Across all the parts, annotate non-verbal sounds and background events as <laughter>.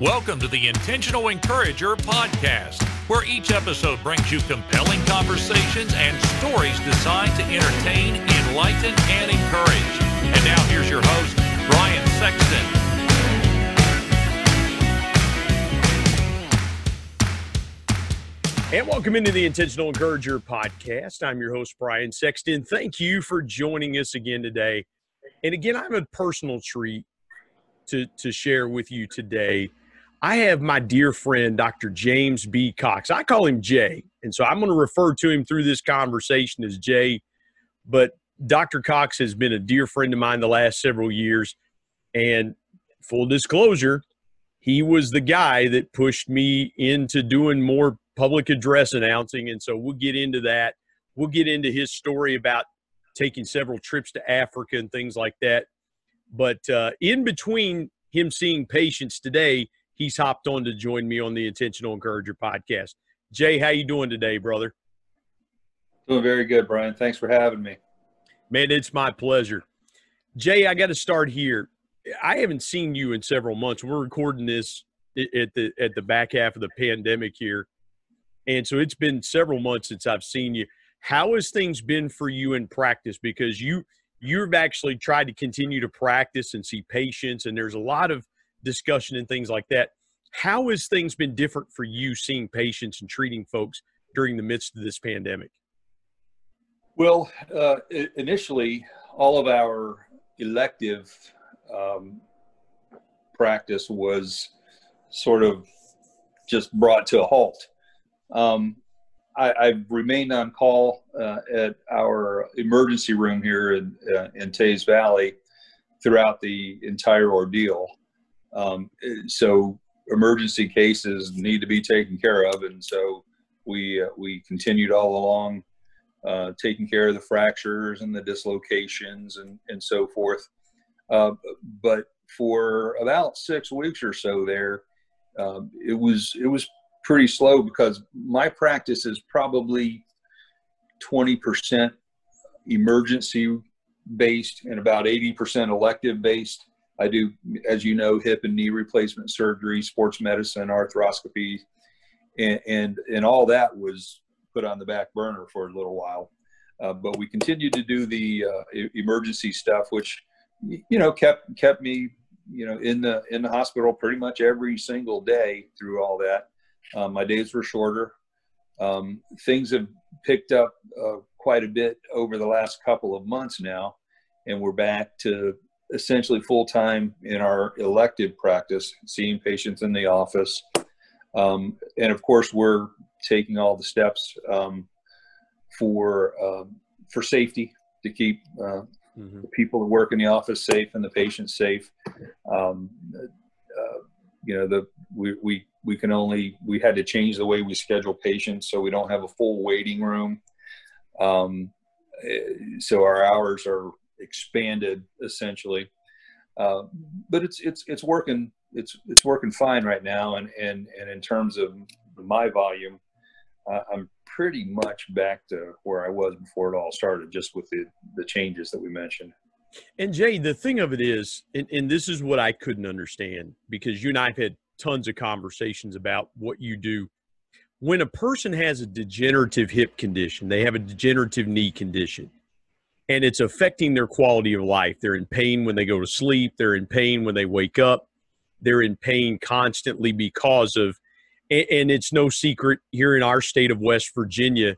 Welcome to the Intentional Encourager podcast, where each episode brings you compelling conversations and stories designed to entertain, enlighten, and encourage. And now here's your host, Brian Sexton. And welcome into the Intentional Encourager podcast. I'm your host, Brian Sexton. Thank you for joining us again today. And again, I have a personal treat to, to share with you today. I have my dear friend, Dr. James B. Cox. I call him Jay. And so I'm going to refer to him through this conversation as Jay. But Dr. Cox has been a dear friend of mine the last several years. And full disclosure, he was the guy that pushed me into doing more public address announcing. And so we'll get into that. We'll get into his story about taking several trips to Africa and things like that. But uh, in between him seeing patients today, he's hopped on to join me on the Intentional Encourager podcast. Jay, how you doing today, brother? Doing very good, Brian. Thanks for having me. Man, it's my pleasure. Jay, I got to start here. I haven't seen you in several months. We're recording this at the at the back half of the pandemic here, and so it's been several months since I've seen you. How has things been for you in practice? Because you you've actually tried to continue to practice and see patients, and there's a lot of discussion and things like that. How has things been different for you seeing patients and treating folks during the midst of this pandemic? Well, uh, initially, all of our elective um, practice was sort of just brought to a halt. Um, I, have remained on call uh, at our emergency room here in, uh, in Teays Valley throughout the entire ordeal. Um, so emergency cases need to be taken care of, and so we uh, we continued all along uh, taking care of the fractures and the dislocations and and so forth. Uh, but for about six weeks or so there, um, it was it was pretty slow because my practice is probably 20% emergency based and about 80% elective based. I do, as you know, hip and knee replacement surgery, sports medicine, arthroscopy, and, and, and all that was put on the back burner for a little while. Uh, but we continued to do the uh, emergency stuff, which, you know, kept, kept me, you know, in the, in the hospital pretty much every single day through all that. Um, my days were shorter. Um, things have picked up uh, quite a bit over the last couple of months now, and we're back to essentially full time in our elective practice, seeing patients in the office. Um, and of course, we're taking all the steps um, for um, for safety to keep uh, mm-hmm. the people that work in the office safe and the patients safe. Um, uh, you know, the we, we we can only we had to change the way we schedule patients so we don't have a full waiting room. Um, eh, so our hours are expanded essentially. Uh, but it's it's it's working it's it's working fine right now, and and and in terms of my volume, uh, I'm pretty much back to where I was before it all started, just with the the changes that we mentioned. And Jay, the thing of it is, and, and this is what I couldn't understand because you and I have had tons of conversations about what you do. When a person has a degenerative hip condition, they have a degenerative knee condition, and it's affecting their quality of life. They're in pain when they go to sleep, they're in pain when they wake up, they're in pain constantly because of and it's no secret here in our state of West Virginia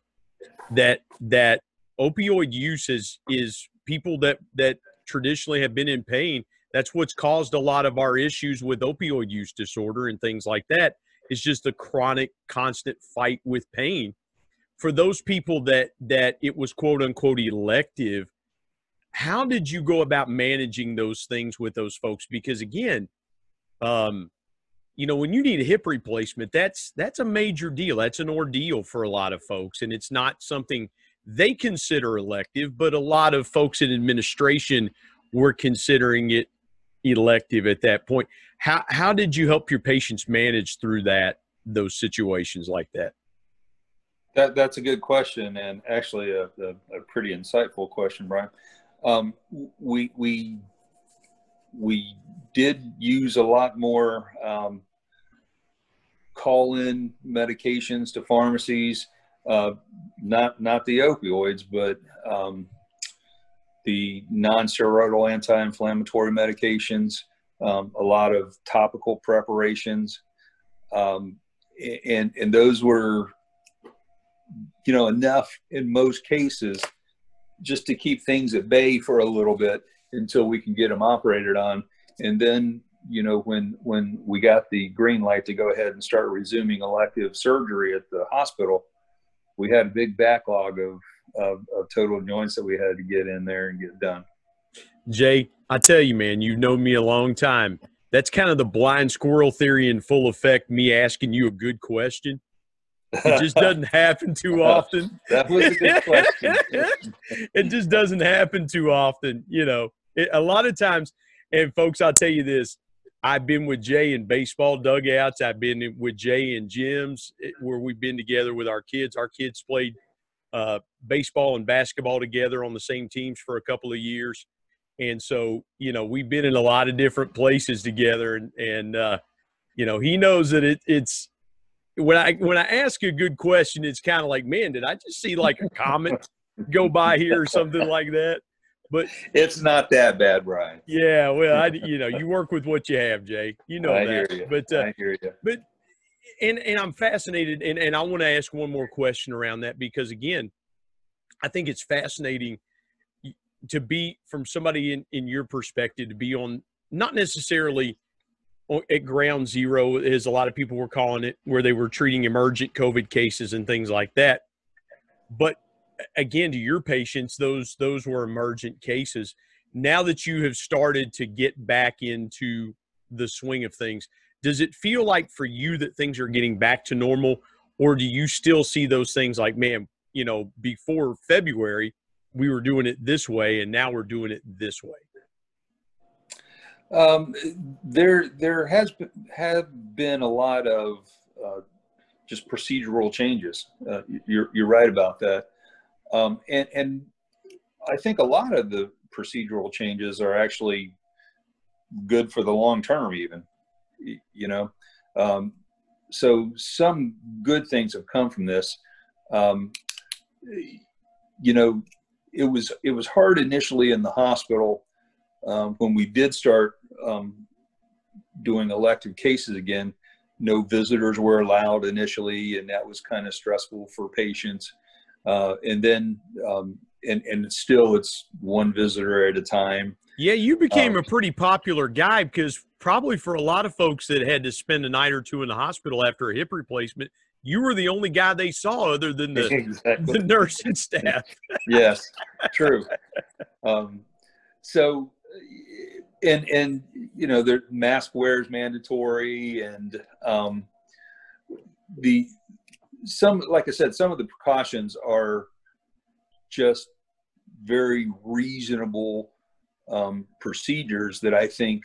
that that opioid use is is people that that traditionally have been in pain. That's what's caused a lot of our issues with opioid use disorder and things like that. Is just a chronic constant fight with pain for those people that that it was quote unquote elective how did you go about managing those things with those folks? Because again um you know when you need a hip replacement that's that's a major deal. That's an ordeal for a lot of folks and it's not something they consider elective but a lot of folks in administration were considering it elective at that point. How how did you help your patients manage through that those situations like that that, that's a good question, and actually a, a, a pretty insightful question, Brian. Um, we we we did use a lot more um, call in medications to pharmacies, uh, not not the opioids, but um, the non-steroidal anti-inflammatory medications, um, a lot of topical preparations, um, and and those were, you know, enough in most cases just to keep things at bay for a little bit until we can get them operated on, and then you know when when we got the green light to go ahead and start resuming elective surgery at the hospital we had a big backlog of, of, of total joints that we had to get in there and get done. Jay i tell you man you've known me a long time. That's kind of the blind squirrel theory in full effect me asking you a good question it just doesn't happen too <laughs> often that was a good question <laughs> it just doesn't happen too often you know it, a lot of times and folks i'll tell you this I've been with Jay in baseball dugouts. I've been with Jay in gyms eh, where we've been together with our kids. Our kids played uh, baseball and basketball together on the same teams for a couple of years, and so you know we've been in a lot of different places together. And and uh, you know he knows that it, it's when I when I ask a good question, it's kind of like, man, did I just see like a comet go by here or something like that? But it's not that bad, Brian. Yeah, well, I you know you work with what you have, Jay. You know I that. Hear you. But uh, I hear you. But and and I'm fascinated, and and I want to ask one more question around that because again, I think it's fascinating to be from somebody in in your perspective to be on not necessarily at ground zero as a lot of people were calling it where they were treating emergent covid cases and things like that. But again to your patients those those were emergent cases. Now that you have started to get back into the swing of things does it feel like for you that things are getting back to normal? Or do you still see those things like man you know before february we were doing it this way and now we're doing it this way um, there there has been, have been a lot of uh, just procedural changes uh, you're, you're right about that um, and, and I think a lot of the procedural changes are actually good for the long term, even, you know. Um, so some good things have come from this. Um, you know, it was it was hard initially in the hospital um, when we did start um, doing elective cases again. No visitors were allowed initially, and that was kind of stressful for patients. Uh, and then um, and and still it's one visitor at a time. Yeah, you became um, a pretty popular guy because probably for a lot of folks that had to spend a night or two in the hospital after a hip replacement, you were the only guy they saw other than the, <laughs> exactly. the nursing staff. yes, true. <laughs> Um, so, and and you know, the mask wear is mandatory, and um, the some, like I said, some of the precautions are just very reasonable um, procedures that I think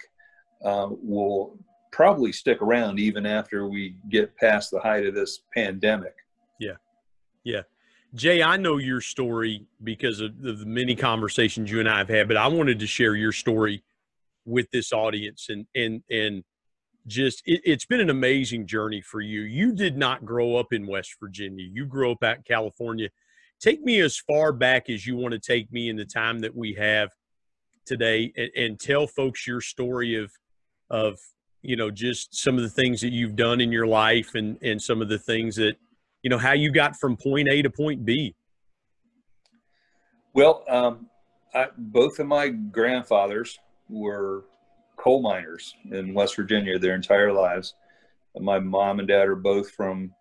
uh, will probably stick around even after we get past the height of this pandemic. Yeah. Yeah. Jay, I know your story because of the many conversations you and I have had, but I wanted to share your story with this audience and and and just it, has been an amazing journey for you. You did not grow up in West Virginia. You grew up out in California. Take me as far back as you want to take me in the time that we have today and, and tell folks your story of of you know just some of the things that you've done in your life and and some of the things that you know how you got from point A to point B. Well, um, I, both of my grandfathers were coal miners in West Virginia their entire lives. My mom and dad are both from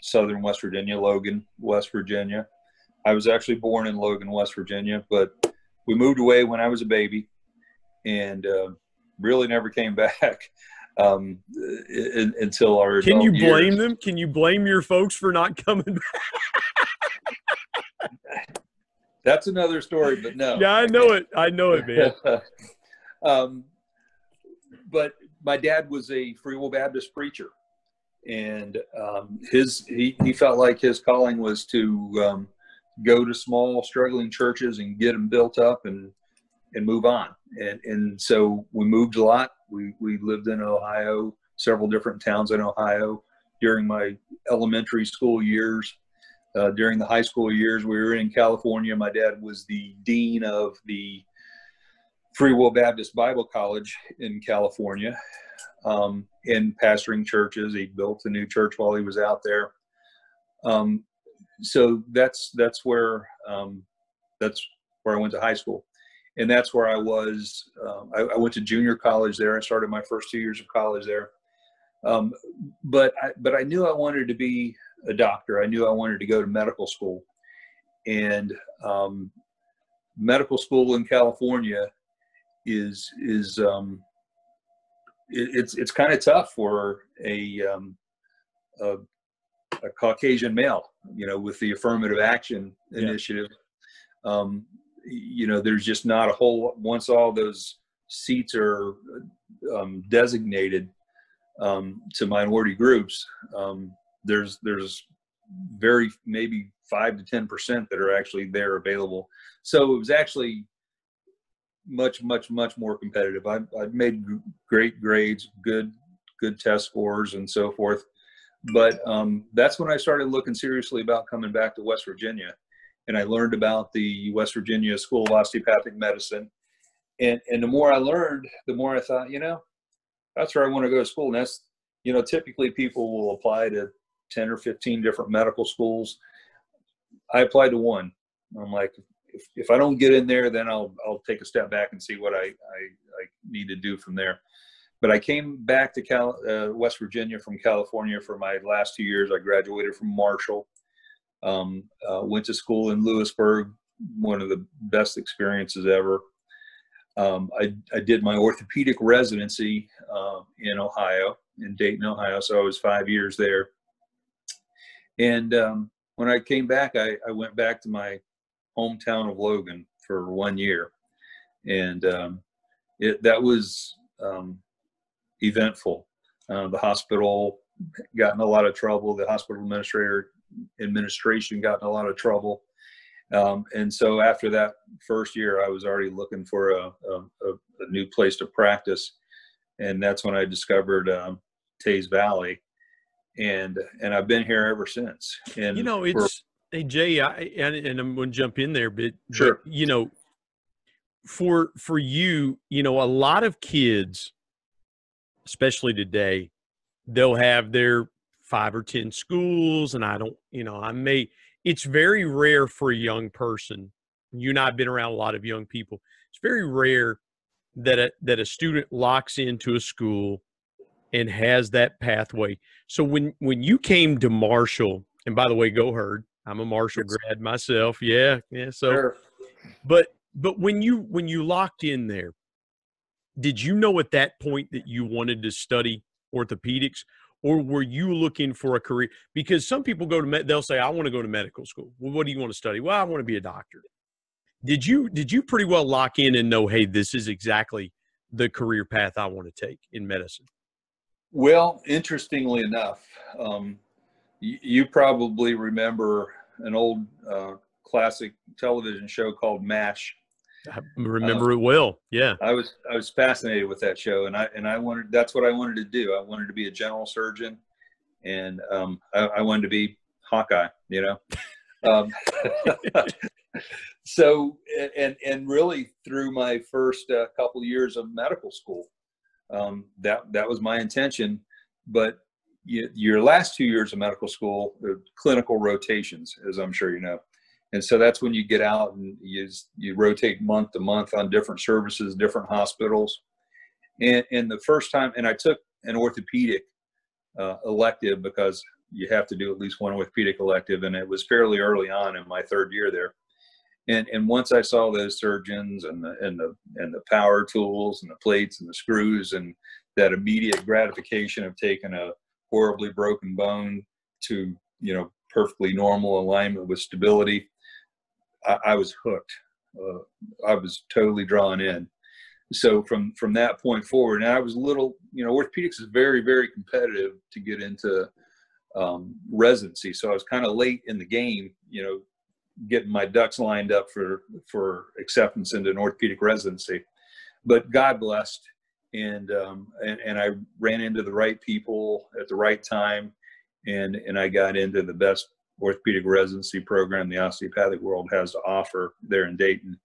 southern West Virginia, Logan, West Virginia. I was actually born in Logan, West Virginia, but we moved away when I was a baby and uh, really never came <laughs> back um, in, until our. Can you blame years. them? Can you blame your folks for not coming back? That's another story, but no. Yeah, I know it. I know it, man. <laughs> um, but my dad was a Free Will Baptist preacher, and um, his he, he felt like his calling was to um, go to small struggling churches and get them built up and and move on. And and so we moved a lot. We we lived in Ohio, several different towns in Ohio, during my elementary school years. Uh, during the high school years, we were in California. My dad was the dean of the Free Will Baptist Bible College in California, um, in pastoring churches. He built a new church while he was out there. Um, so that's that's where um, that's where I went to high school, and that's where I was. Um, I, I, went to junior college there. I started my first two years of college there. Um, but I, but I knew I wanted to be a doctor. I knew I wanted to go to medical school, and um, medical school in California is is um, it, it's it's kind of tough for a, um, a, a Caucasian male, you know, with the affirmative action initiative. Yeah. Um, you know, there's just not a whole once all those seats are um, designated um, to minority groups. Um, there's there's very maybe five to ten percent that are actually there available. So it was actually much, much, much more competitive. I, I made great grades, good, good test scores, and so forth. But um, that's when I started looking seriously about coming back to West Virginia, and I learned about the West Virginia School of Osteopathic Medicine. And and the more I learned, the more I thought, you know, that's where I want to go to school. And that's, you know, typically people will apply to 10 or 15 different medical schools. I applied to one. I'm like, if, if I don't get in there, then I'll I'll take a step back and see what I I, I need to do from there. But I came back to Cal, uh, West Virginia from California for my last two years. I graduated from Marshall, um, uh, went to school in Lewisburg, one of the best experiences ever. Um, I, I did my orthopedic residency uh, in Ohio, in Dayton, Ohio. So I was five years there. And um, when I came back, I, I went back to my hometown of Logan for one year, and um, it that was um, eventful. Uh, the hospital got in a lot of trouble. The hospital administrator administration got in a lot of trouble. Um, and so after that first year, I was already looking for a, a, a new place to practice, and that's when I discovered um, Teays Valley, and and I've been here ever since. And you know, it's Hey Jay, I, and, and I'm going to jump in there, but sure. But, you know, for for you, you know, a lot of kids, especially today, they'll have their five or ten schools, and I don't, you know, I may. It's very rare for a young person. You and I've been around a lot of young people. It's very rare that a, that a student locks into a school and has that pathway. So when when you came to Marshall, and by the way, go herd I'm a Marshall grad myself. Yeah, yeah. So, sure. but but when you when you locked in there, did you know at that point that you wanted to study orthopedics, or were you looking for a career? Because some people go to med, they'll say, "I want to go to medical school." Well, what do you want to study? Well, I want to be a doctor. Did you did you pretty well lock in and know, hey, this is exactly the career path I want to take in medicine? Well, interestingly enough, um, you probably remember an old uh, classic television show called MASH. I remember uh, it well. Yeah, I was I was fascinated with that show, and I and I wanted that's what I wanted to do. I wanted to be a general surgeon, and um, I, I, wanted to be Hawkeye. You know, <laughs> um, <laughs> so and and really through my first uh, couple years of medical school, um, that that was my intention. But you, your last two years of medical school, clinical rotations, as I'm sure you know. And so that's when you get out and you, you rotate month to month on different services, different hospitals. And, and the first time, and I took an orthopedic uh, elective because you have to do at least one orthopedic elective, and it was fairly early on in my third year there. And, and once I saw those surgeons and the, and the and the power tools and the plates and the screws and that immediate gratification of taking a horribly broken bone to you know perfectly normal alignment with stability i, I was hooked. Uh, i was totally drawn in. So from from that point forward and i was a little you know orthopedics is very very competitive to get into um, residency. So i was kind of late in the game you know getting my ducks lined up for for acceptance into an orthopedic residency. But god blessed and, um, and and I ran into the right people at the right time, and and I got into the best orthopedic residency program the osteopathic world has to offer there in Dayton,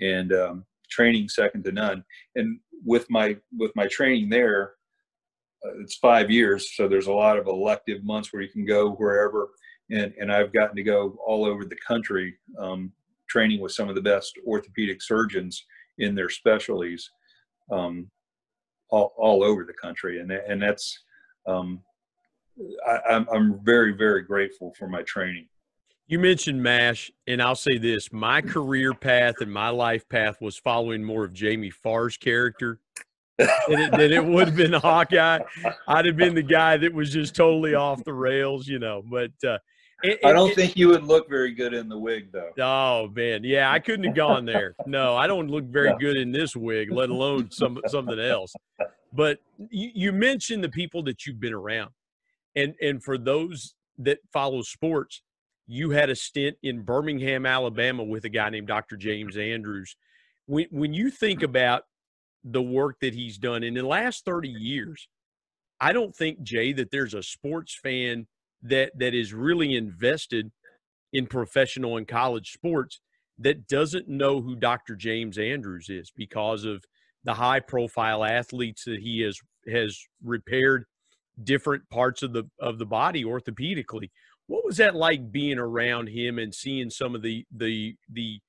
and um, training second to none. And with my with my training there, uh, it's five years, so there's a lot of elective months where you can go wherever. And and I've gotten to go all over the country, um, training with some of the best orthopedic surgeons in their specialties, um, all all over the country. And and that's um, I, I'm very very grateful for my training. You mentioned MASH, and I'll say this my career path and my life path was following more of Jamie Farr's character than it, than it would have been Hawkeye. I'd have been the guy that was just totally off the rails, you know. But uh, it, I don't it, think you would look very good in the wig, though. Oh man, yeah, I couldn't have gone there. No, I don't look very no. good in this wig, let alone some something else. But you, you mentioned the people that you've been around, and and for those that follow sports, you had a stint in Birmingham, Alabama, with a guy named Dr. James Andrews. When when you think about the work that he's done in the last 30 years, I don't think Jay that there's a sports fan that that is really invested in professional and college sports that doesn't know who Dr. James Andrews is because of the high profile athletes that he has has repaired different parts of the of the body orthopedically. What was that like being around him and seeing some of the the the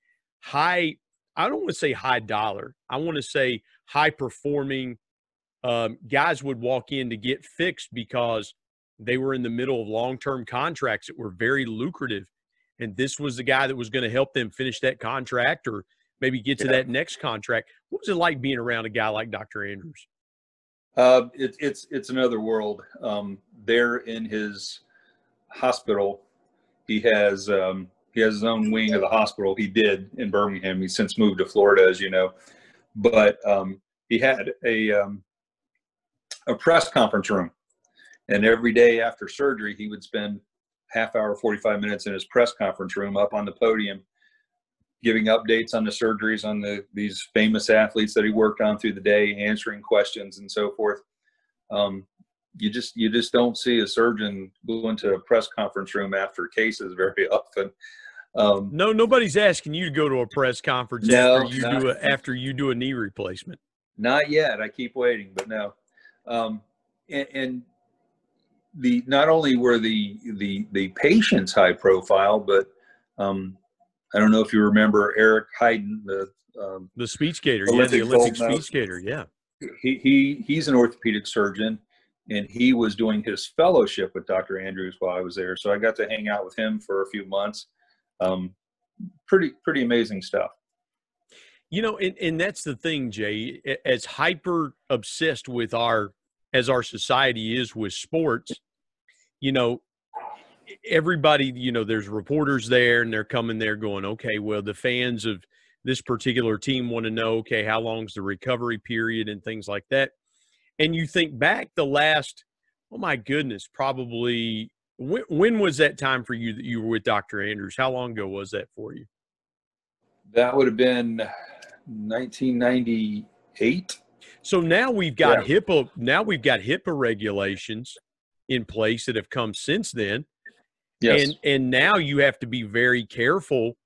high I don't want to say high dollar. I want to say high performing um, guys would walk in to get fixed because they were in the middle of long term contracts that were very lucrative. And this was the guy that was going to help them finish that contract or maybe get to yeah. that next contract. What was it like being around a guy like Dr. Andrews? Uh, it, it's it's another world. Um, there in his hospital, he has um, he has his own wing of the hospital. He did in Birmingham. He's since moved to Florida, as you know. But um, he had a um, a press conference room and every day after surgery, he would spend half hour, 45 minutes in his press conference room up on the podium, giving updates on the surgeries on the these famous athletes that he worked on through the day, answering questions and so forth. Um, you just you just don't see a surgeon go into a press conference room after cases very <laughs> often. Um, no, nobody's asking you to go to a press conference no, after you not, do a after you do a knee replacement. Not yet. I keep waiting, but no. Um, and, and the not only were the the the patients high profile, but um, I don't know if you remember Eric Heiden, the um, the speed skater, yeah, the Olympic speed skater, yeah. He he he's an orthopedic surgeon, and he was doing his fellowship with Dr. Andrews while I was there. So I got to hang out with him for a few months. Um, pretty pretty amazing stuff. You know, and, and that's the thing, Jay. As hyper obsessed with our as our society is with sports, you know, everybody, you know, there's reporters there and they're coming there going, okay, well, the fans of this particular team want to know, okay, how long's the recovery period and things like that. And you think back the last, oh my goodness, probably when, when was that time for you that you were with Dr. Andrews? How long ago was that for you? That would have been 1998. So now we've got yeah. HIPAA. Now we've got HIPAA regulations in place that have come since then. Yes. And and now you have to be very careful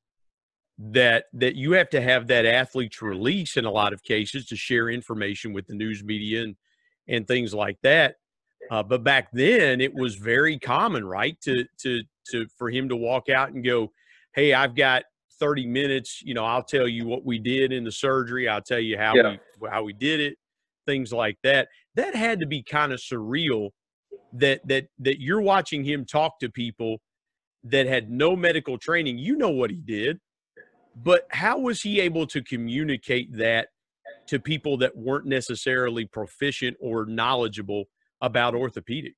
that that you have to have that athlete's release in a lot of cases to share information with the news media and and things like that. Uh, but back then it was very common, right, to to to for him to walk out and go, "Hey, I've got 30 minutes. You know, I'll tell you what we did in the surgery. I'll tell you how yeah. we how we did it things like that. That had to be kind of surreal that that that you're watching him talk to people that had no medical training. You know what he did, but how was he able to communicate that to people that weren't necessarily proficient or knowledgeable about orthopedics?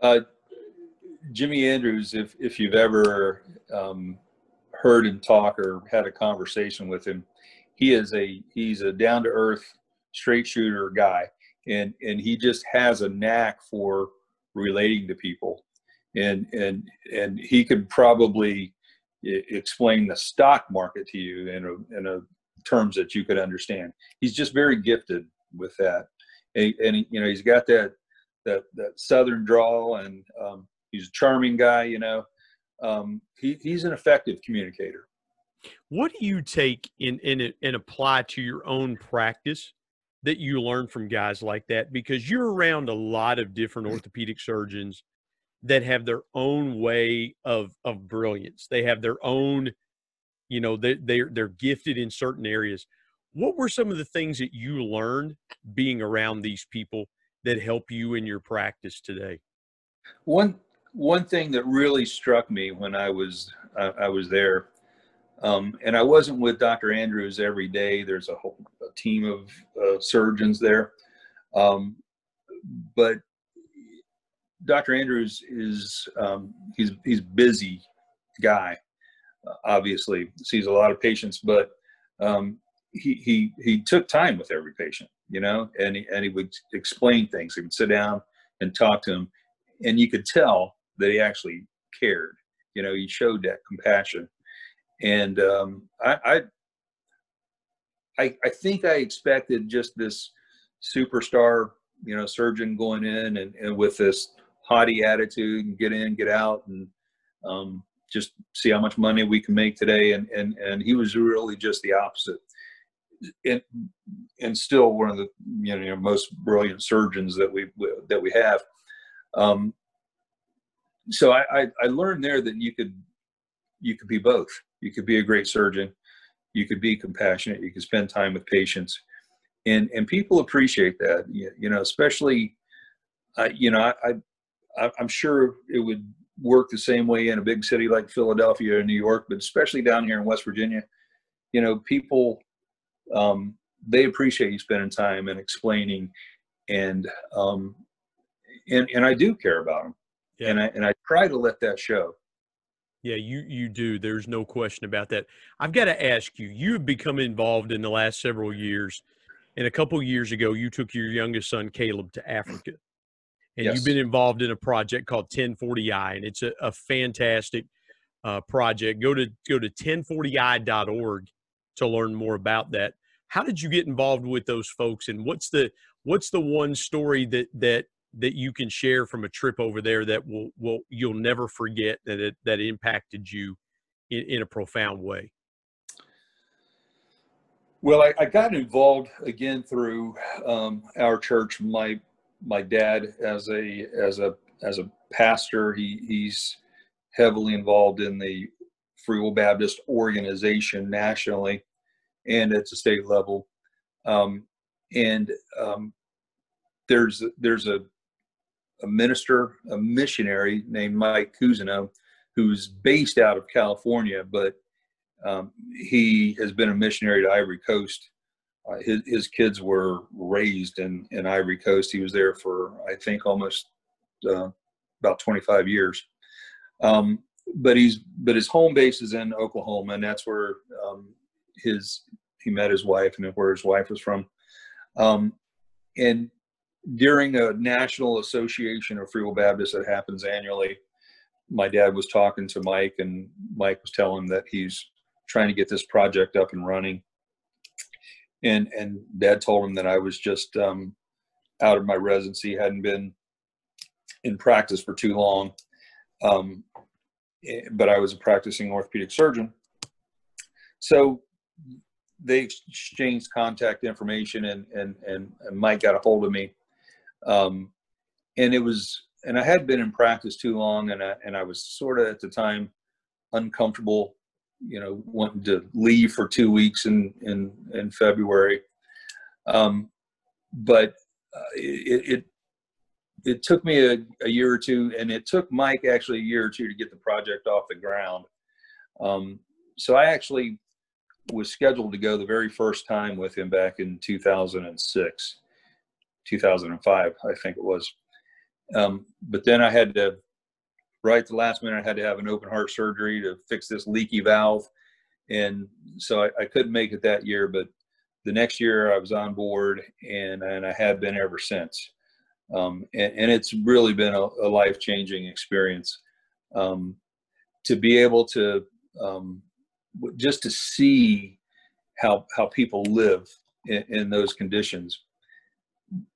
Uh, Jimmy Andrews, if if you've ever um, heard him talk or had a conversation with him, he is a he's a down to earth straight shooter guy, and and he just has a knack for relating to people, and and and he could probably explain the stock market to you in a in a terms that you could understand. He's just very gifted with that, and, and you know he's got that that that southern drawl, and um, he's a charming guy. You know, um, he, he's an effective communicator. What do you take in in and apply to your own practice that you learn from guys like that? Because you're around a lot of different orthopedic surgeons that have their own way of of brilliance. They have their own, you know, they they're they're gifted in certain areas. What were some of the things that you learned being around these people that help you in your practice today? One one thing that really struck me when I was uh, I was there, um, and I wasn't with Dr. Andrews every day. There's a whole a team of uh, surgeons there, um, but Dr. Andrews is um, he's he's busy guy. Uh, obviously, sees a lot of patients, but um, he he he took time with every patient, you know, and he, and he would explain things. He would sit down and talk to him, and you could tell that he actually cared. You know, he showed that compassion, and um, I, I, I think I expected just this superstar, you know, surgeon going in and, and with this haughty attitude and get in, get out, and um, just see how much money we can make today. And and and he was really just the opposite. And and still one of the you know most brilliant surgeons that we that we have. Um, so I, I, I learned there that you could you could be both. You could be a great surgeon, you could be compassionate, you could spend time with patients, and and people appreciate that. You, you know, especially, uh, you know, I, I I'm sure it would work the same way in a big city like Philadelphia or New York, but especially down here in West Virginia, you know, people um, they appreciate you spending time and explaining, and um, and and I do care about them yeah. and I and I try to let that show. Yeah, you you do. There's no question about that. I've got to ask you. You have become involved in the last several years, and a couple years ago, you took your youngest son Caleb to Africa, and yes. you've been involved in a project called 1040i, and it's a, a fantastic uh, project. Go to go to 1040i.org to learn more about that. How did you get involved with those folks, and what's the what's the one story that that that you can share from a trip over there that will will you'll never forget that it, that impacted you in, in a profound way? Well, I, I got involved again through um, our church. My my dad, as a as a as a pastor, he he's heavily involved in the Free Will Baptist organization nationally and at the state level. Um, and um, there's there's a a minister, a missionary named Mike Cousineau, who's based out of California, but um, he has been a missionary to Ivory Coast. Uh, his, his kids were raised in, in Ivory Coast. He was there for, I think, almost uh, about 25 years. Um, but he's but his home base is in Oklahoma, and that's where um, his he met his wife and where his wife was from. Um, and during a national association of Free Will Baptists that happens annually, my dad was talking to Mike, and Mike was telling him that he's trying to get this project up and running. And and Dad told him that I was just um, out of my residency, hadn't been in practice for too long, um, eh, but I was a practicing orthopedic surgeon. So they exchanged contact information, and and and, and Mike got a hold of me um, and it was, and I had been in practice too long, and I and I was sort of at the time uncomfortable, you know, wanting to leave for two weeks in in in February. Um, but uh, it, it it took me a, a, year or two, and it took Mike actually a year or two to get the project off the ground. Um, so I actually was scheduled to go the very first time with him back in 2006. 2005, I think it was. Um, but then I had to, right at the last minute, I had to have an open heart surgery to fix this leaky valve. And so I, I couldn't make it that year, but the next year I was on board and, and I have been ever since. Um, and, and, it's really been a, a life changing experience. Um, to be able to um, just to see how how people live in, in those conditions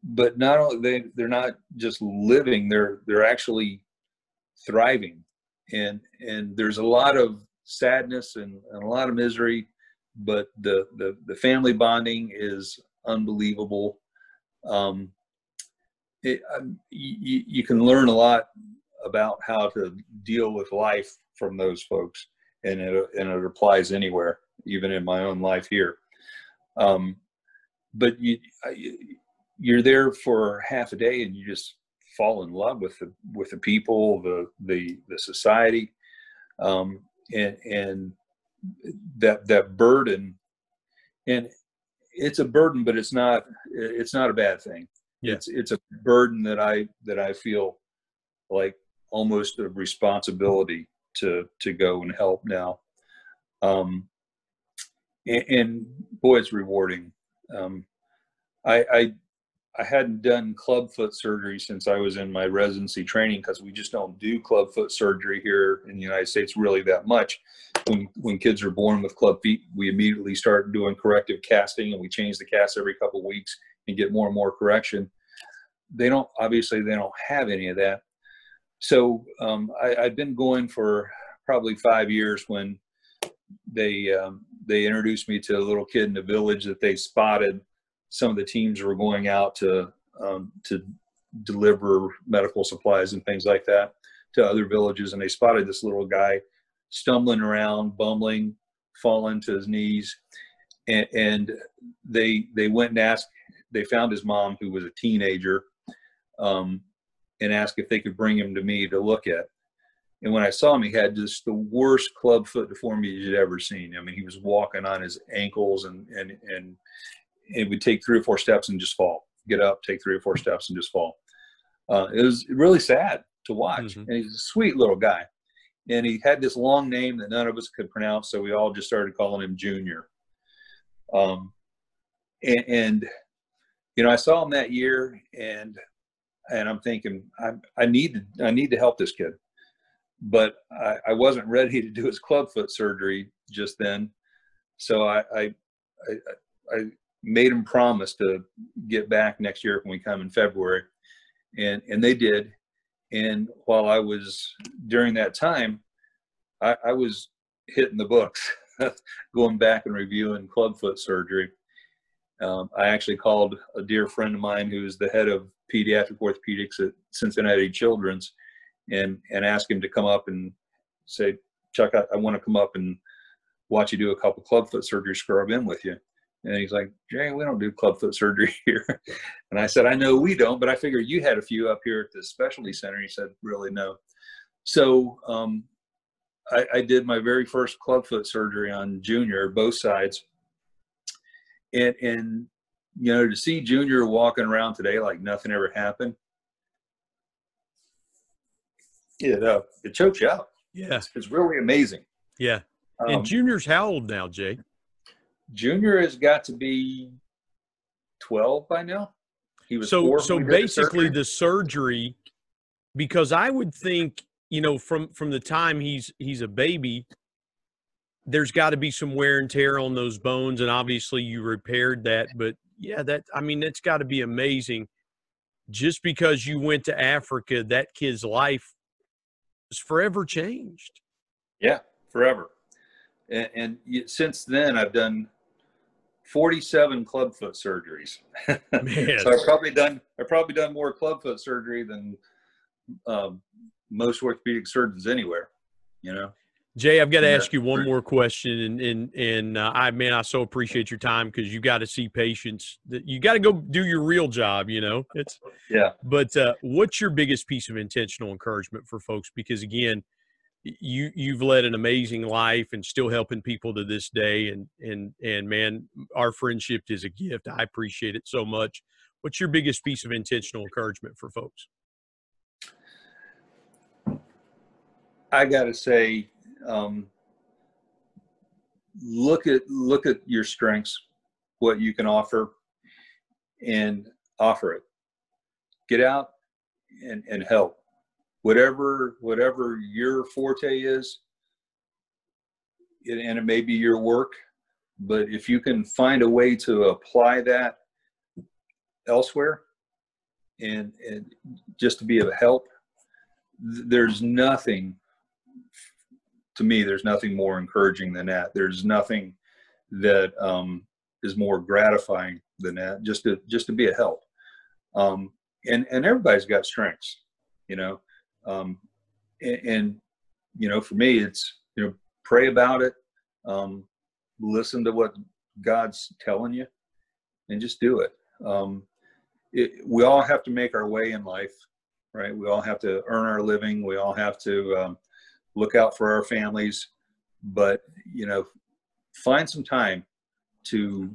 but not only they they're not just living they're they're actually thriving. And and there's a lot of sadness and, and a lot of misery but the the, the family bonding is unbelievable. Um, it, um, you, you can learn a lot about how to deal with life from those folks and it, and it applies anywhere even in my own life here. Um, but you you're there for half a day and you just fall in love with the with the people, the the the society, um, and and that that burden, and it's a burden, but it's not it's not a bad thing. Yeah. It's it's a burden that I that I feel like almost a responsibility to to go and help now. Um, and, and boy, it's rewarding. Um, I, I I hadn't done club foot surgery since I was in my residency training because we just don't do club foot surgery here in the United States really that much. When when kids are born with club feet, we immediately start doing corrective casting and we change the cast every couple of weeks and get more and more correction. They don't obviously they don't have any of that. So um, I, I'd been going for probably five years when they um, they introduced me to a little kid in the village that they spotted some of the teams were going out to um, to deliver medical supplies and things like that to other villages, and they spotted this little guy stumbling around, bumbling, falling to his knees, and, and they they went and asked. They found his mom, who was a teenager, um, and asked if they could bring him to me to look at. And when I saw him, he had just the worst club foot deformity you'd ever seen. I mean, he was walking on his ankles and and and it would take three or four steps and just fall. Get up, take three or four steps and just fall. Uh, it was really sad to watch. Mm-hmm. And he's a sweet little guy. And he had this long name that none of us could pronounce, so we all just started calling him Junior. Um, and, and you know, I saw him that year, and and I'm thinking, I, I need to I need to help this kid, but I, I wasn't ready to do his clubfoot surgery just then. So I I, I, I made them promise to get back next year when we come in February, and and they did. And while I was during that time, I, I was hitting the books, <laughs> going back and reviewing clubfoot surgery. Um, I actually called a dear friend of mine who is the head of pediatric orthopedics at Cincinnati Children's, and and asked him to come up and say, Chuck, I, I want to come up and watch you do a couple clubfoot surgery scrub in with you. And he's like, Jay, we don't do clubfoot surgery <laughs> here. And I said, I know we don't, but I figure you had a few up here at the specialty center. He said, really, no. So um, I, I, did my very first clubfoot surgery on Junior, both sides. And, and, you know, to see Junior walking around today like nothing ever happened, it, uh, it chokes you out. Yeah. It's, it's really amazing. Yeah. Um, and Junior's how old now, Jay? Junior has got to be 12 by now. He was so so basically the surgery. the surgery because I would think, you know, from from the time he's he's a baby there's got to be some wear and tear on those bones and obviously you repaired that but yeah that I mean it's got to be amazing just because you went to Africa that kid's life is forever changed. Yeah, forever. And, and since then, I've done 47 clubfoot surgeries. <laughs> so I've probably done I've probably done more clubfoot surgery than um, most orthopedic surgeons anywhere. You know. Jay, I've got to ask you one more question, and and and uh, I man, I so appreciate your time because you got to see patients. That you got to go do your real job. You know, it's yeah. But uh, what's your biggest piece of intentional encouragement for folks? Because again, you you've led an amazing life and still helping people to this day and and and man our friendship is a gift. I appreciate it so much. What's your biggest piece of intentional encouragement for folks? I gotta say um, look at look at your strengths what you can offer and offer it. Get out and, and help whatever whatever your forte is and it may be your work but if you can find a way to apply that elsewhere and, and just to be of help, there's nothing to me. There's nothing more encouraging than that. There's nothing that um, is more gratifying than that. Just to just to be a help. Um, and and everybody's got strengths, you know. Um, and, and you know, for me, it's you know, pray about it, um, listen to what God's telling you, and just do it. Um, it. We all have to make our way in life, right? We all have to earn our living. We all have to um, look out for our families, but you know, find some time to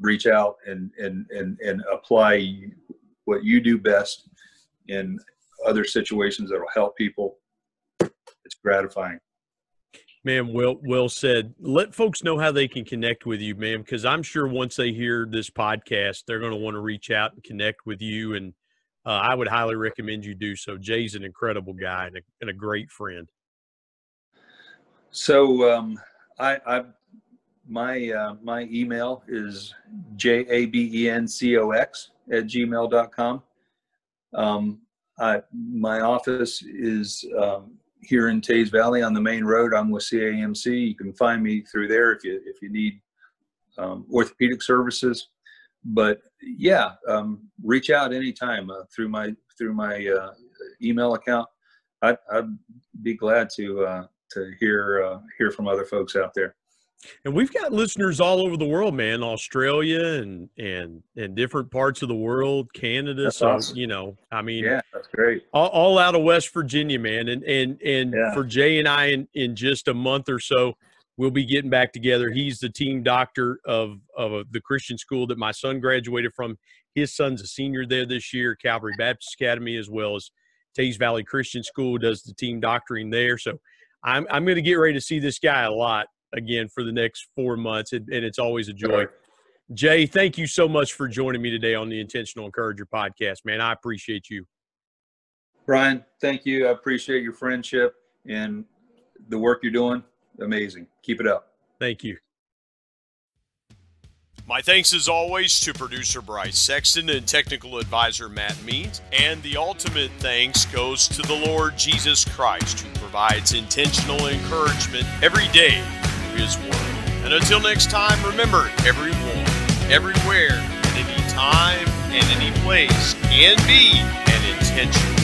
reach out and and and and apply what you do best in other situations that will help people it's gratifying. Man well well said. Let folks know how they can connect with you man because i'm sure once they hear this podcast they're going to want to reach out and connect with you and uh, i would highly recommend you do so. Jay's an incredible guy and a, and a great friend. So um, I, I my uh, my email is j-a-b-e-n-c-o-x at gmail.com um, I, my office is um, here in Teays Valley on the main road. I'm with CAMC. You can find me through there if you if you need um, orthopedic services. But yeah, um, reach out anytime uh, through my through my uh, email account. I'd, I'd, be glad to uh, to hear uh, hear from other folks out there. And we've got listeners all over the world, man. Australia and and and different parts of the world, Canada. That's so awesome. you know, I mean, yeah, that's great. All, all out of West Virginia, man. And and and Yeah. for Jay and I, in in just a month or so, we'll be getting back together. He's the team doctor of of the Christian school that my son graduated from. His son's a senior there this year, Calvary Baptist Academy, as well as Teays Valley Christian School does the team doctoring there. So I'm I'm going to get ready to see this guy a lot again for the next four months, and, and it's always a joy. Sure. Jay, thank you so much for joining me today on the Intentional Encourager podcast, man. I appreciate you. Brian, thank you. I appreciate your friendship and the work you're doing. Amazing. Keep it up. Thank you. My thanks as always to producer Bryce Sexton and technical advisor Matt Means. And the ultimate thanks goes to the Lord Jesus Christ, who provides intentional encouragement every day through His Word. And until next time, remember everyone, everywhere, at any time, and any place can be an intentional